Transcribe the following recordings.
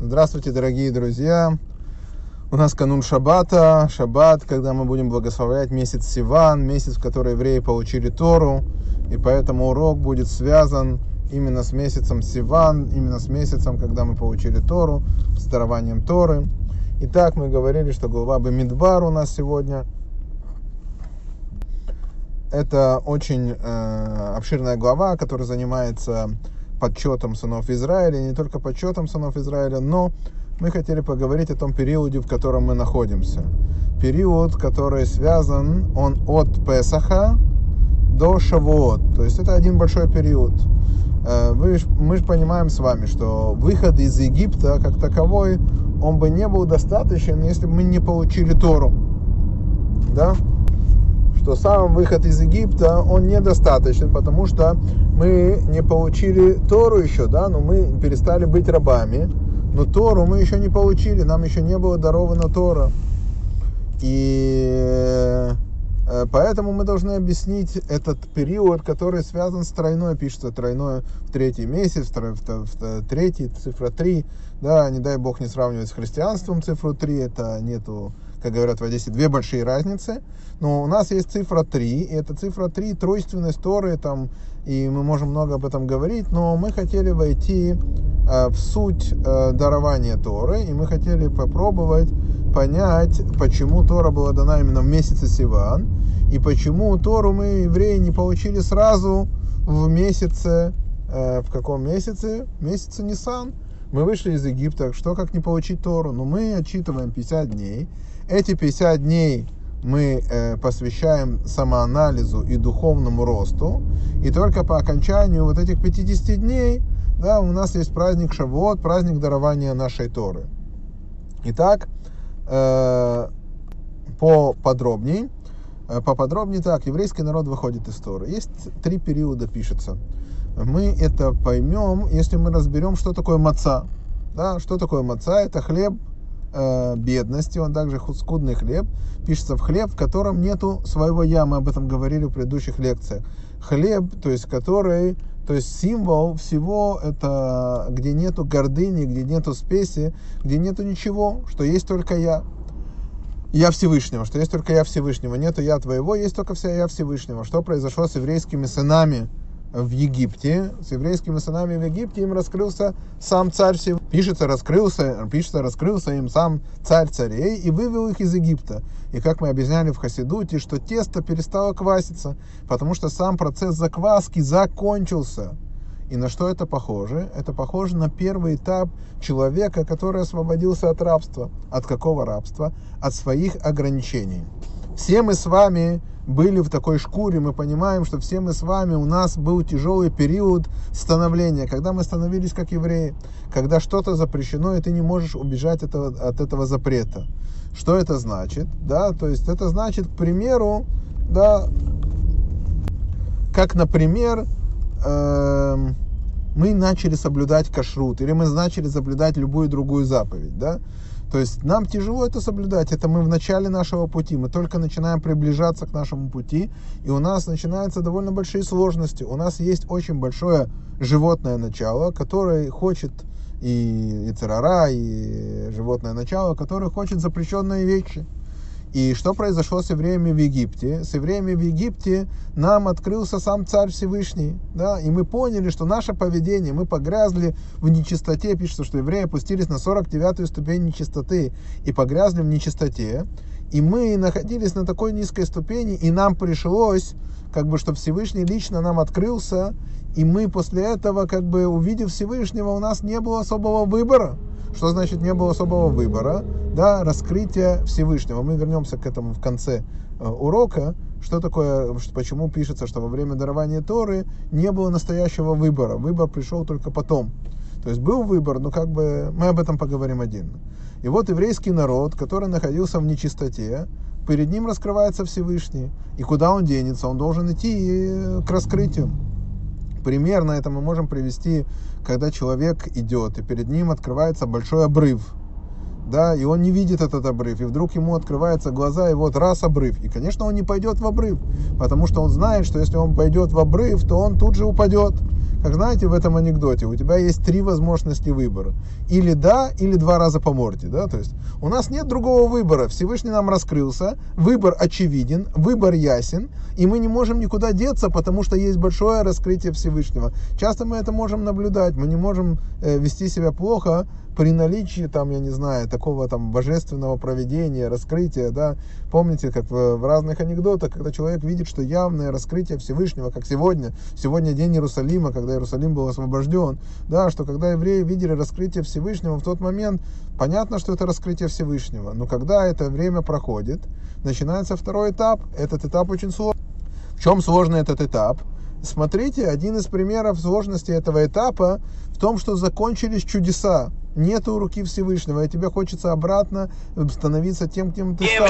Здравствуйте, дорогие друзья! У нас канун Шаббата, Шаббат, когда мы будем благословлять месяц Сиван, месяц, в который евреи получили Тору, и поэтому урок будет связан именно с месяцем Сиван, именно с месяцем, когда мы получили Тору, с дарованием Торы. Итак, мы говорили, что глава Бамидбар у нас сегодня. Это очень э, обширная глава, которая занимается подсчетом сынов Израиля, не только подсчетом сынов Израиля, но мы хотели поговорить о том периоде, в котором мы находимся. Период, который связан, он от Песаха до Шавуот. То есть это один большой период. Э, вы, мы же понимаем с вами, что выход из Египта как таковой, он бы не был достаточен, если бы мы не получили Тору. Да? Что сам выход из Египта, он недостаточен, потому что мы не получили Тору еще, да, но мы перестали быть рабами, но Тору мы еще не получили, нам еще не было даровано Тора. И э, поэтому мы должны объяснить этот период, который связан с тройной, пишется тройное в третий месяц, в, в третий, цифра 3, да, не дай бог не сравнивать с христианством цифру 3, это нету как говорят в Одессе, две большие разницы. Но у нас есть цифра 3, и эта цифра 3 тройственной Торы, там, и мы можем много об этом говорить, но мы хотели войти э, в суть э, дарования Торы, и мы хотели попробовать понять, почему Тора была дана именно в месяце Сиван, и почему Тору мы, евреи, не получили сразу в месяце, э, в каком месяце? В месяце Нисан. Мы вышли из Египта, что как не получить Тору? Но ну, мы отчитываем 50 дней, эти 50 дней мы э, посвящаем самоанализу и духовному росту. И только по окончанию вот этих 50 дней да, у нас есть праздник Шавуот, праздник дарования нашей Торы. Итак, э, поподробней. Э, поподробнее так, еврейский народ выходит из Торы. Есть три периода, пишется. Мы это поймем, если мы разберем, что такое маца. Да, что такое маца? Это хлеб, э, бедности, он также скудный хлеб, пишется в хлеб, в котором нету своего я, мы об этом говорили в предыдущих лекциях. Хлеб, то есть который, то есть символ всего, это где нету гордыни, где нету спеси, где нету ничего, что есть только я. Я Всевышнего, что есть только я Всевышнего, нету я твоего, есть только вся я Всевышнего. Что произошло с еврейскими сынами в Египте, с еврейскими сынами в Египте, им раскрылся сам царь всего. Пишется, раскрылся, пишется, раскрылся им сам царь царей и вывел их из Египта. И как мы объясняли в Хасидуте, что тесто перестало кваситься, потому что сам процесс закваски закончился. И на что это похоже? Это похоже на первый этап человека, который освободился от рабства. От какого рабства? От своих ограничений. Все мы с вами были в такой шкуре, мы понимаем, что все мы с вами, у нас был тяжелый период становления, когда мы становились как евреи, когда что-то запрещено, и ты не можешь убежать от, от этого запрета. Что это значит? Да, то есть это значит, к примеру, да, как, например, э, мы начали соблюдать кашрут, или мы начали соблюдать любую другую заповедь, да, то есть нам тяжело это соблюдать. Это мы в начале нашего пути. Мы только начинаем приближаться к нашему пути, и у нас начинаются довольно большие сложности. У нас есть очень большое животное начало, которое хочет и, и церара, и животное начало, которое хочет запрещенные вещи. И что произошло с евреями в Египте? С евреями в Египте нам открылся сам Царь Всевышний, да, и мы поняли, что наше поведение, мы погрязли в нечистоте, пишется, что евреи опустились на 49-ю ступень нечистоты и погрязли в нечистоте, и мы находились на такой низкой ступени, и нам пришлось, как бы, чтобы Всевышний лично нам открылся, и мы после этого, как бы, увидев Всевышнего, у нас не было особого выбора. Что значит не было особого выбора? Да, раскрытие Всевышнего. Мы вернемся к этому в конце э, урока. Что такое, почему пишется, что во время дарования Торы не было настоящего выбора. Выбор пришел только потом. То есть был выбор, но как бы мы об этом поговорим отдельно. И вот еврейский народ, который находился в нечистоте, перед ним раскрывается Всевышний. И куда он денется? Он должен идти э, к раскрытию. Примерно это мы можем привести, когда человек идет, и перед ним открывается большой обрыв. Да, и он не видит этот обрыв, и вдруг ему открываются глаза, и вот раз обрыв. И, конечно, он не пойдет в обрыв, потому что он знает, что если он пойдет в обрыв, то он тут же упадет. Как знаете в этом анекдоте, у тебя есть три возможности выбора. Или да, или два раза по морде. Да? То есть у нас нет другого выбора. Всевышний нам раскрылся, выбор очевиден, выбор ясен, и мы не можем никуда деться, потому что есть большое раскрытие Всевышнего. Часто мы это можем наблюдать, мы не можем э, вести себя плохо, при наличии, там, я не знаю, такого там божественного проведения, раскрытия, да, помните, как в, в разных анекдотах, когда человек видит, что явное раскрытие Всевышнего, как сегодня, сегодня день Иерусалима, когда Иерусалим был освобожден, да, что когда евреи видели раскрытие Всевышнего, в тот момент понятно, что это раскрытие Всевышнего, но когда это время проходит, начинается второй этап, этот этап очень сложный. В чем сложный этот этап? Смотрите, один из примеров сложности этого этапа в том, что закончились чудеса нету руки Всевышнего, и тебе хочется обратно становиться тем, кем ты стал.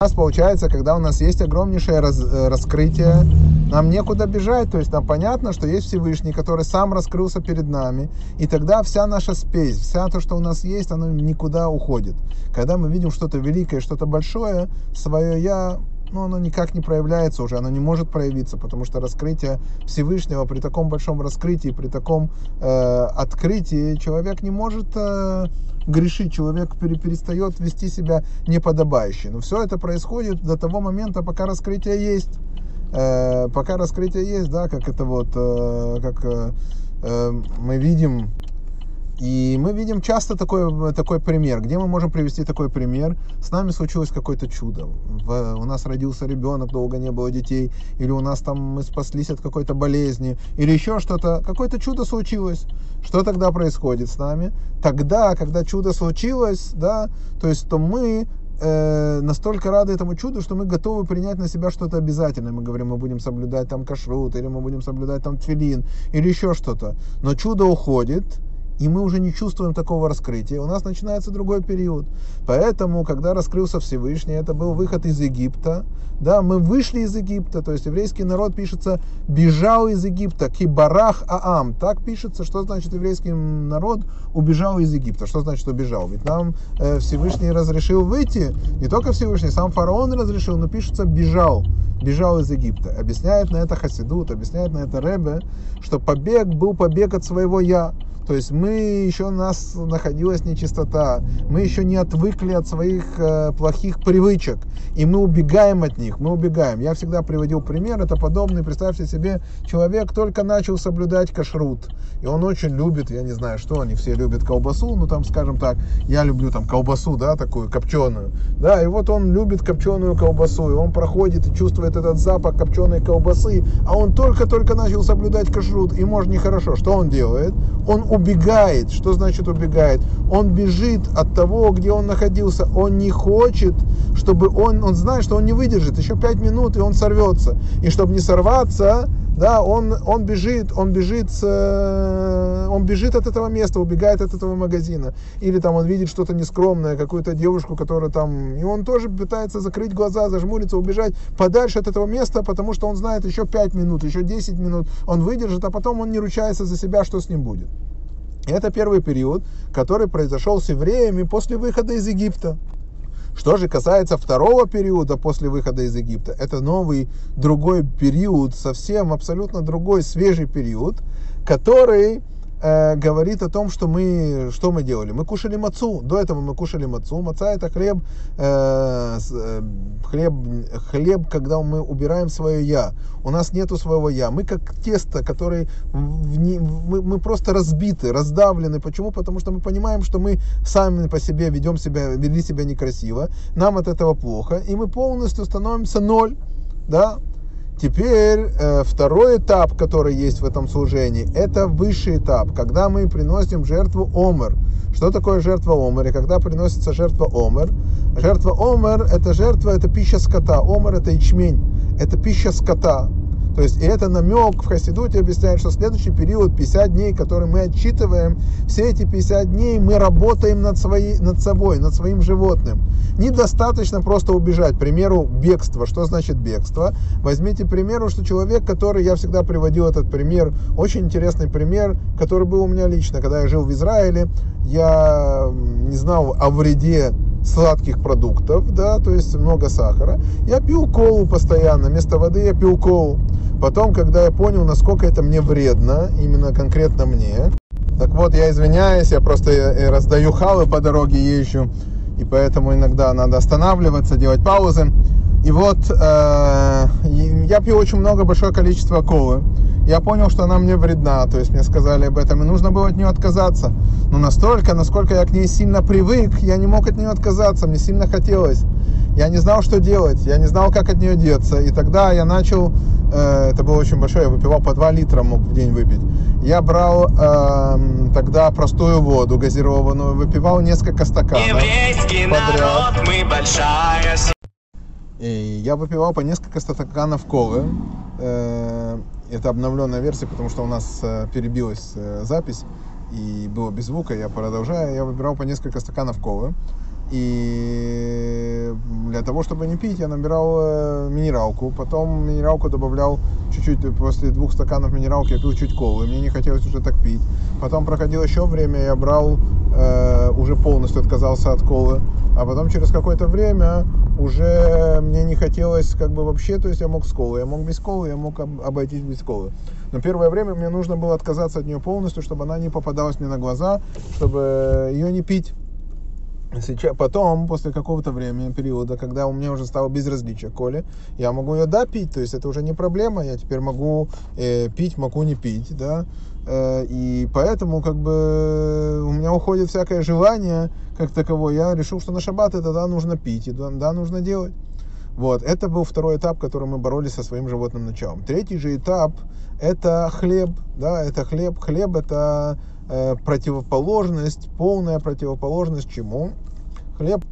У нас получается, когда у нас есть огромнейшее раз, раскрытие, нам некуда бежать, то есть нам понятно, что есть Всевышний, который сам раскрылся перед нами, и тогда вся наша спесь, вся то, что у нас есть, оно никуда уходит. Когда мы видим что-то великое, что-то большое, свое «я» но оно никак не проявляется уже, оно не может проявиться, потому что раскрытие Всевышнего при таком большом раскрытии, при таком э, открытии человек не может э, грешить, человек перестает вести себя неподобающе. Но все это происходит до того момента, пока раскрытие есть. Э, пока раскрытие есть, да, как это вот, э, как э, э мы видим и мы видим часто такой, такой пример. Где мы можем привести такой пример? С нами случилось какое-то чудо. В, у нас родился ребенок, долго не было детей. Или у нас там мы спаслись от какой-то болезни. Или еще что-то. Какое-то чудо случилось. Что тогда происходит с нами? Тогда, когда чудо случилось, да, то есть то мы э, настолько рады этому чуду, что мы готовы принять на себя что-то обязательное. Мы говорим, мы будем соблюдать там кашрут, или мы будем соблюдать там твилин, или еще что-то. Но чудо уходит, и мы уже не чувствуем такого раскрытия, у нас начинается другой период. Поэтому, когда раскрылся Всевышний, это был выход из Египта, да, мы вышли из Египта, то есть еврейский народ пишется «бежал из Египта», «кибарах аам», так пишется, что значит еврейский народ убежал из Египта, что значит убежал, ведь нам э, Всевышний разрешил выйти, не только Всевышний, сам фараон разрешил, но пишется «бежал», бежал из Египта. Объясняет на это Хасидут, объясняет на это Ребе, что побег был побег от своего «я», то есть мы еще у нас находилась нечистота, мы еще не отвыкли от своих э, плохих привычек, и мы убегаем от них, мы убегаем. Я всегда приводил пример, это подобный, представьте себе, человек только начал соблюдать кашрут, и он очень любит, я не знаю что, они все любят колбасу, ну там, скажем так, я люблю там колбасу, да, такую копченую, да, и вот он любит копченую колбасу, и он проходит и чувствует этот запах копченой колбасы, а он только-только начал соблюдать кашрут, и может нехорошо, что он делает? Он убегает. Что значит убегает? Он бежит от того, где он находился. Он не хочет, чтобы он, он знает, что он не выдержит. Еще пять минут, и он сорвется. И чтобы не сорваться, да, он, он бежит, он бежит, э, он бежит от этого места, убегает от этого магазина. Или там он видит что-то нескромное, какую-то девушку, которая там, и он тоже пытается закрыть глаза, зажмуриться, убежать подальше от этого места, потому что он знает еще 5 минут, еще 10 минут он выдержит, а потом он не ручается за себя, что с ним будет. Это первый период, который произошел с евреями после выхода из Египта. Что же касается второго периода после выхода из Египта, это новый другой период, совсем абсолютно другой свежий период, который э, говорит о том, что мы, что мы делали. Мы кушали мацу. До этого мы кушали мацу. Маца это хлеб, э, э, хлеб, хлеб, когда мы убираем свое я. У нас нету своего я. Мы как тесто, который в, не, мы, мы просто разбиты, раздавлены. Почему? Потому что мы понимаем, что мы сами по себе ведем себя, вели себя некрасиво. Нам от этого плохо, и мы полностью становимся ноль, да, Теперь э, второй этап, который есть в этом служении, это высший этап, когда мы приносим жертву омер. Что такое жертва омер? И когда приносится жертва омер? Жертва омер – это жертва, это пища скота. Омер – это ячмень, это пища скота. То есть, и это намек в Хасидуте объясняет, что следующий период, 50 дней, который мы отчитываем, все эти 50 дней мы работаем над, своей, над собой, над своим животным. Недостаточно просто убежать. К примеру, бегство. Что значит бегство? Возьмите примеру, что человек, который, я всегда приводил этот пример, очень интересный пример, который был у меня лично, когда я жил в Израиле, я не знал о вреде сладких продуктов, да, то есть много сахара. Я пил колу постоянно, вместо воды я пил колу. Потом, когда я понял, насколько это мне вредно, именно конкретно мне, так вот, я извиняюсь, я просто раздаю халы по дороге езжу, и поэтому иногда надо останавливаться, делать паузы. И вот э, я пью очень много, большое количество колы. Я понял, что она мне вредна, то есть мне сказали об этом, и нужно было от нее отказаться. Но настолько, насколько я к ней сильно привык, я не мог от нее отказаться, мне сильно хотелось. Я не знал, что делать, я не знал, как от нее деться. И тогда я начал, э, это было очень большое, я выпивал по 2 литра, мог в день выпить. Я брал э, тогда простую воду газированную, выпивал несколько стаканов Еврейский подряд. народ, мы большая и я выпивал по несколько стаканов колы. Э, это обновленная версия, потому что у нас э, перебилась э, запись и было без звука. Я продолжаю. Я выбирал по несколько стаканов колы. И для того, чтобы не пить, я набирал минералку. Потом минералку добавлял чуть-чуть. После двух стаканов минералки я пил чуть колы. Мне не хотелось уже так пить. Потом проходило еще время, я брал, э, уже полностью отказался от колы. А потом через какое-то время уже мне не хотелось как бы вообще, то есть я мог с колы, я мог без колы, я мог обойтись без колы. Но первое время мне нужно было отказаться от нее полностью, чтобы она не попадалась мне на глаза, чтобы ее не пить. Сейчас, потом, после какого-то времени, периода, когда у меня уже стало безразличие Коле, я могу ее да то есть это уже не проблема, я теперь могу э, пить, могу не пить, да, э, и поэтому как бы у меня уходит всякое желание как таковое, я решил, что на шаббат это да, нужно пить, и да, да, нужно делать. Вот, это был второй этап, который мы боролись со своим животным началом. Третий же этап – это хлеб, да, это хлеб. Хлеб – это противоположность, полная противоположность чему? Хлеб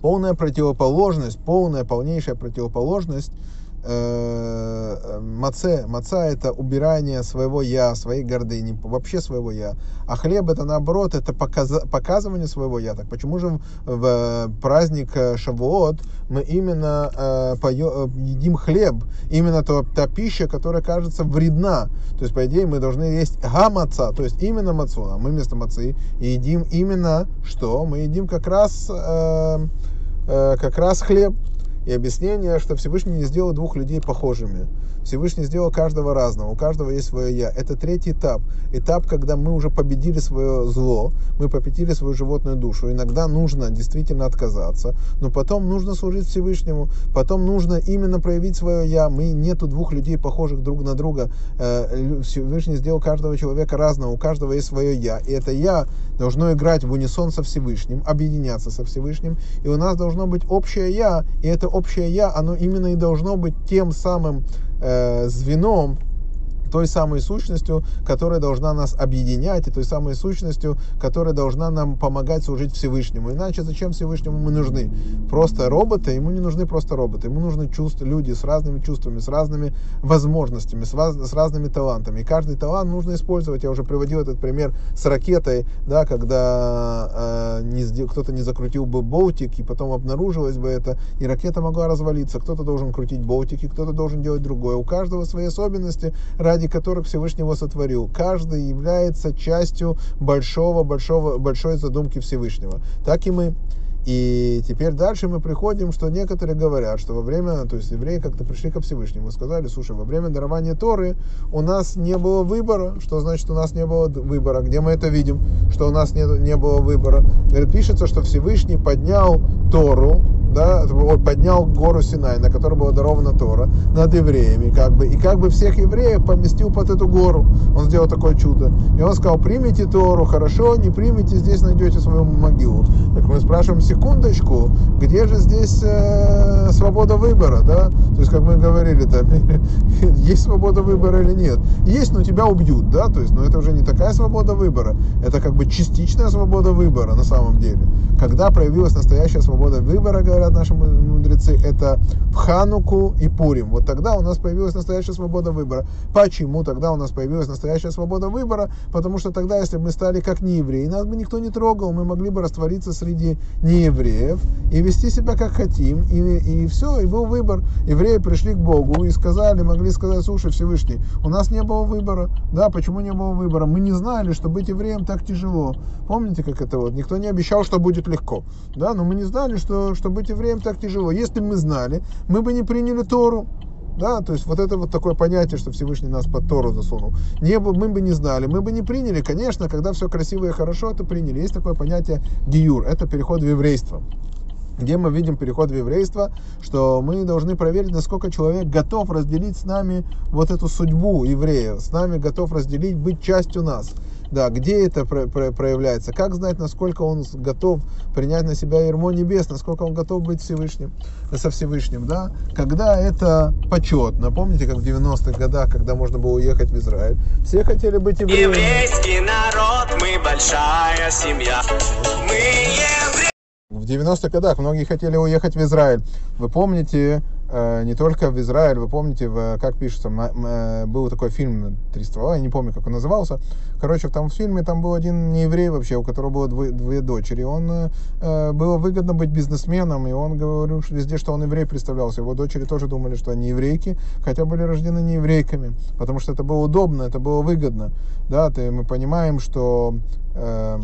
полная противоположность, полная, полнейшая противоположность э, маце. Маца это убирание своего я, своей гордыни, вообще своего я. А хлеб это наоборот, это показ, показывание своего я. Так почему же в праздник э, Шавуот мы именно э, пое, э, едим хлеб, именно то, та пища, которая кажется вредна. То есть, по идее, мы должны есть гамаца, то есть именно мацу. А мы вместо мацы едим именно что? Мы едим как раз, э, э, как раз хлеб. И объяснение, что Всевышний не сделал двух людей похожими. Всевышний сделал каждого разного, у каждого есть свое я. Это третий этап. Этап, когда мы уже победили свое зло, мы победили свою животную душу. Иногда нужно действительно отказаться, но потом нужно служить Всевышнему, потом нужно именно проявить свое я. Мы нету двух людей, похожих друг на друга. Э, Всевышний сделал каждого человека разного, у каждого есть свое я. И это я должно играть в унисон со Всевышним, объединяться со Всевышним. И у нас должно быть общее я, и это общее я, оно именно и должно быть тем самым э, звеном той самой сущностью, которая должна нас объединять, и той самой сущностью, которая должна нам помогать служить Всевышнему. Иначе зачем Всевышнему мы нужны? Просто роботы, ему не нужны просто роботы, ему нужны чувства, люди с разными чувствами, с разными возможностями, с, воз, с разными талантами. И каждый талант нужно использовать. Я уже приводил этот пример с ракетой, да, когда э, кто-то не закрутил бы болтик, и потом обнаружилось бы это, и ракета могла развалиться. Кто-то должен крутить болтики, кто-то должен делать другое. У каждого свои особенности, ради ради которых Всевышний его сотворил. Каждый является частью большого, большого, большой задумки Всевышнего. Так и мы. И теперь дальше мы приходим, что некоторые говорят, что во время, то есть евреи как-то пришли ко Всевышнему и сказали, слушай, во время дарования Торы у нас не было выбора. Что значит у нас не было выбора? Где мы это видим, что у нас не, не было выбора? Говорит, пишется, что Всевышний поднял Тору, да, поднял гору Синай, на которой была дарована Тора, над евреями, как бы, и как бы всех евреев поместил под эту гору. Он сделал такое чудо. И он сказал, примите Тору, хорошо, не примите, здесь найдете свою могилу. Так мы спрашиваем, секундочку, где же здесь э, свобода выбора, да? То есть, как мы говорили, там, есть свобода выбора или нет? Есть, но тебя убьют, да? То есть, но это уже не такая свобода выбора, это как бы частичная свобода выбора на самом деле. Когда проявилась настоящая свобода выбора, говорят наши мудрецы, это в Хануку и Пурим. Вот тогда у нас появилась настоящая свобода выбора. Почему тогда у нас появилась настоящая свобода выбора? Потому что тогда, если бы мы стали как неевреи, нас бы никто не трогал, мы могли бы раствориться среди неевреев и вести себя как хотим, и, и все, и был выбор. Евреи пришли к Богу и сказали, могли сказать, слушай, Всевышний, у нас не было выбора. Да, почему не было выбора? Мы не знали, что быть евреем так тяжело. Помните, как это вот? Никто не обещал, что будет легко. Да, но мы не знали, что, что быть евреем так тяжело. Если бы мы знали, мы бы не приняли Тору. Да, то есть вот это вот такое понятие, что Всевышний нас под Тору засунул. Не, мы бы не знали, мы бы не приняли. Конечно, когда все красиво и хорошо, это приняли. Есть такое понятие гиюр, это переход в еврейство где мы видим переход в еврейство, что мы должны проверить, насколько человек готов разделить с нами вот эту судьбу еврея, с нами готов разделить, быть частью нас. Да, где это про, про, проявляется? Как знать, насколько он готов принять на себя ермо небес, насколько он готов быть Всевышним, со Всевышним, да? Когда это почет. Напомните, как в 90-х годах, когда можно было уехать в Израиль, все хотели быть евреями. Еврейский народ, мы большая семья. Мы евреи. В 90-х годах многие хотели уехать в Израиль. Вы помните, не только в Израиль, вы помните, в, как пишется, э, был такой фильм «Три ствола», я не помню, как он назывался. Короче, в том фильме там был один нееврей вообще, у которого было двое, две дочери. Он, э, было выгодно быть бизнесменом, и он говорил что везде, что он еврей представлялся. Его дочери тоже думали, что они еврейки, хотя были рождены не еврейками, потому что это было удобно, это было выгодно. Да, ты, мы понимаем, что... Э,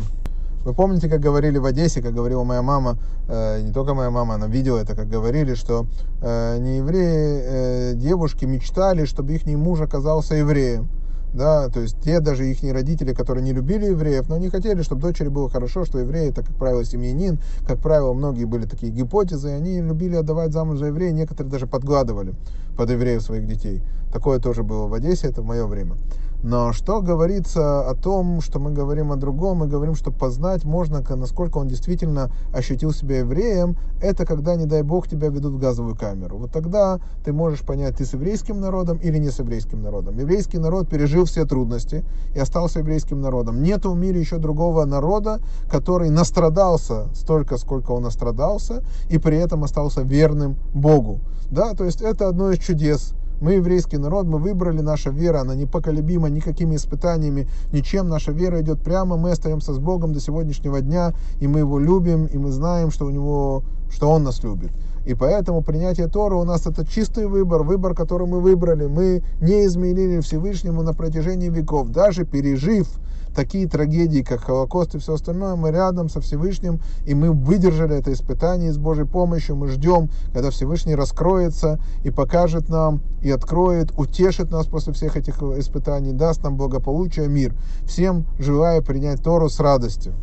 вы помните, как говорили в Одессе, как говорила моя мама, э, не только моя мама, она видела это, как говорили, что э, не евреи, э, девушки мечтали, чтобы их муж оказался евреем. Да, то есть те даже их родители, которые не любили евреев, но не хотели, чтобы дочери было хорошо, что евреи это, как правило, семьянин, как правило, многие были такие гипотезы, и они любили отдавать замуж за еврея, некоторые даже подгладывали под евреев своих детей. Такое тоже было в Одессе, это в мое время. Но что говорится о том, что мы говорим о другом, мы говорим, что познать можно, насколько он действительно ощутил себя евреем, это когда, не дай бог, тебя ведут в газовую камеру. Вот тогда ты можешь понять, ты с еврейским народом или не с еврейским народом. Еврейский народ пережил все трудности и остался еврейским народом. Нет в мире еще другого народа, который настрадался столько, сколько он настрадался, и при этом остался верным Богу. Да, то есть это одно из чудес мы еврейский народ, мы выбрали, наша вера, она непоколебима никакими испытаниями, ничем. Наша вера идет прямо, мы остаемся с Богом до сегодняшнего дня, и мы его любим, и мы знаем, что у него, что он нас любит. И поэтому принятие Тора у нас это чистый выбор, выбор, который мы выбрали. Мы не изменили Всевышнему на протяжении веков, даже пережив такие трагедии, как Холокост и все остальное, мы рядом со Всевышним, и мы выдержали это испытание с Божьей помощью. Мы ждем, когда Всевышний раскроется и покажет нам, и откроет, утешит нас после всех этих испытаний, даст нам благополучие, мир. Всем желаю принять Тору с радостью.